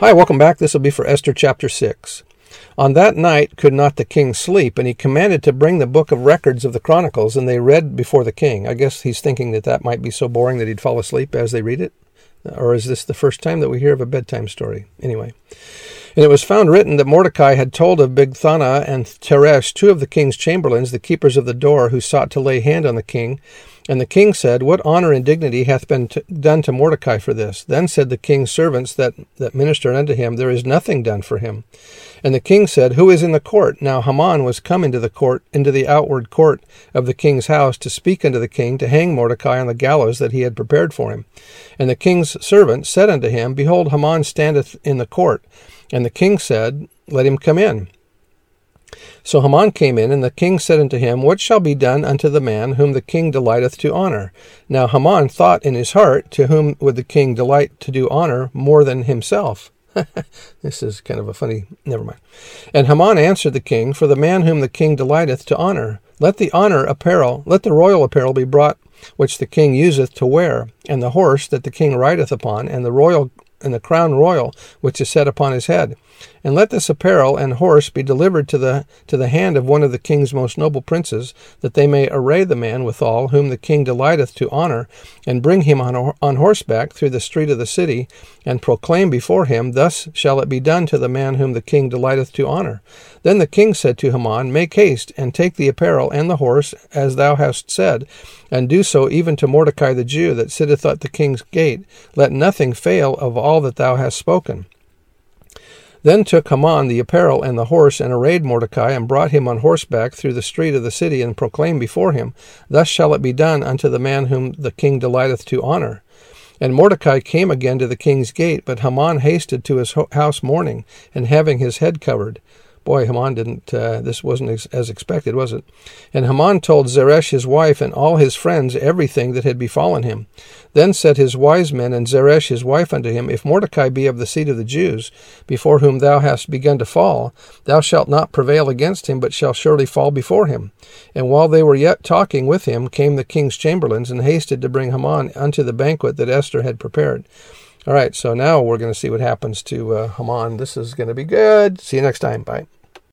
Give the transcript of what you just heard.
Hi, welcome back. This will be for Esther chapter 6. On that night could not the king sleep, and he commanded to bring the book of records of the Chronicles, and they read before the king. I guess he's thinking that that might be so boring that he'd fall asleep as they read it. Or is this the first time that we hear of a bedtime story? Anyway. And it was found written that Mordecai had told of Bigthana and Teresh, two of the king's chamberlains, the keepers of the door, who sought to lay hand on the king, and the king said, What honor and dignity hath been t- done to Mordecai for this? Then said the king's servants that, that ministered unto him, There is nothing done for him. And the king said, Who is in the court? Now Haman was come into the court, into the outward court of the king's house, to speak unto the king, to hang Mordecai on the gallows that he had prepared for him. And the king's servant said unto him, Behold, Haman standeth in the court. And the king said, Let him come in. So Haman came in, and the king said unto him, What shall be done unto the man whom the king delighteth to honor? Now Haman thought in his heart, To whom would the king delight to do honor more than himself? this is kind of a funny, never mind. And Haman answered the king, For the man whom the king delighteth to honor, let the honor apparel, let the royal apparel be brought which the king useth to wear, and the horse that the king rideth upon, and the royal and the crown royal which is set upon his head. And let this apparel and horse be delivered to the to the hand of one of the king's most noble princes, that they may array the man withal, whom the king delighteth to honor, and bring him on, on horseback through the street of the city, and proclaim before him, Thus shall it be done to the man whom the king delighteth to honor. Then the king said to Haman, Make haste, and take the apparel and the horse, as thou hast said, and do so even to Mordecai the Jew, that sitteth at the king's gate. Let nothing fail of all that thou hast spoken. Then took Haman the apparel and the horse, and arrayed Mordecai, and brought him on horseback through the street of the city, and proclaimed before him, Thus shall it be done unto the man whom the king delighteth to honor. And Mordecai came again to the king's gate, but Haman hasted to his house mourning, and having his head covered. Boy, Haman didn't, uh, this wasn't as, as expected, was it? And Haman told Zeresh his wife and all his friends everything that had befallen him. Then said his wise men and Zeresh his wife unto him, If Mordecai be of the seed of the Jews, before whom thou hast begun to fall, thou shalt not prevail against him, but shall surely fall before him. And while they were yet talking with him, came the king's chamberlains, and hasted to bring Haman unto the banquet that Esther had prepared. All right, so now we're going to see what happens to uh, Haman. This is going to be good. See you next time. Bye.